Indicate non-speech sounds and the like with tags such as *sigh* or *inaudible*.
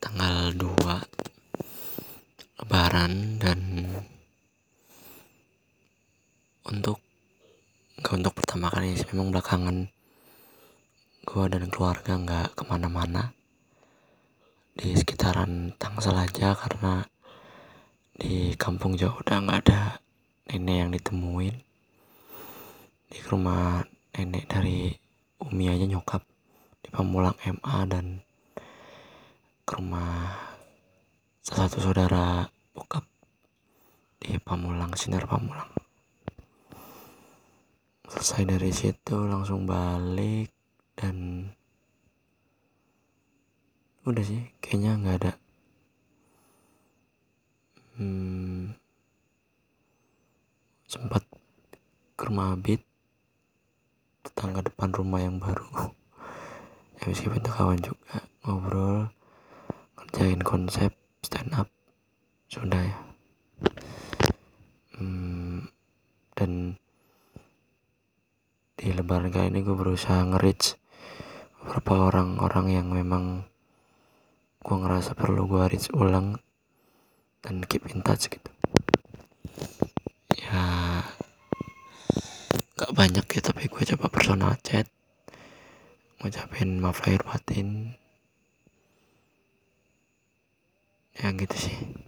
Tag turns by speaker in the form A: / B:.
A: tanggal 2 lebaran dan untuk gak untuk pertama kali sih memang belakangan gue dan keluarga nggak ke mana-mana. Di sekitaran Tangsel aja karena di kampung jauh udah nggak ada nenek yang ditemuin. Di rumah nenek dari Umi aja nyokap di Pamulang MA dan ke rumah salah satu saudara bokap di Pamulang Sinar Pamulang. Selesai dari situ langsung balik dan udah sih kayaknya nggak ada hmm, sempat ke rumah Abid tetangga depan rumah yang baru *laughs* ya meskipun itu kawan juga ngobrol ngerjain konsep stand up sudah ya. Hmm, dan di lebaran kali ini gue berusaha nge-reach beberapa orang-orang yang memang gue ngerasa perlu gue reach ulang dan keep in touch gitu. Ya gak banyak ya tapi gue coba personal chat ngucapin maaf lahir batin. Ya gitu sih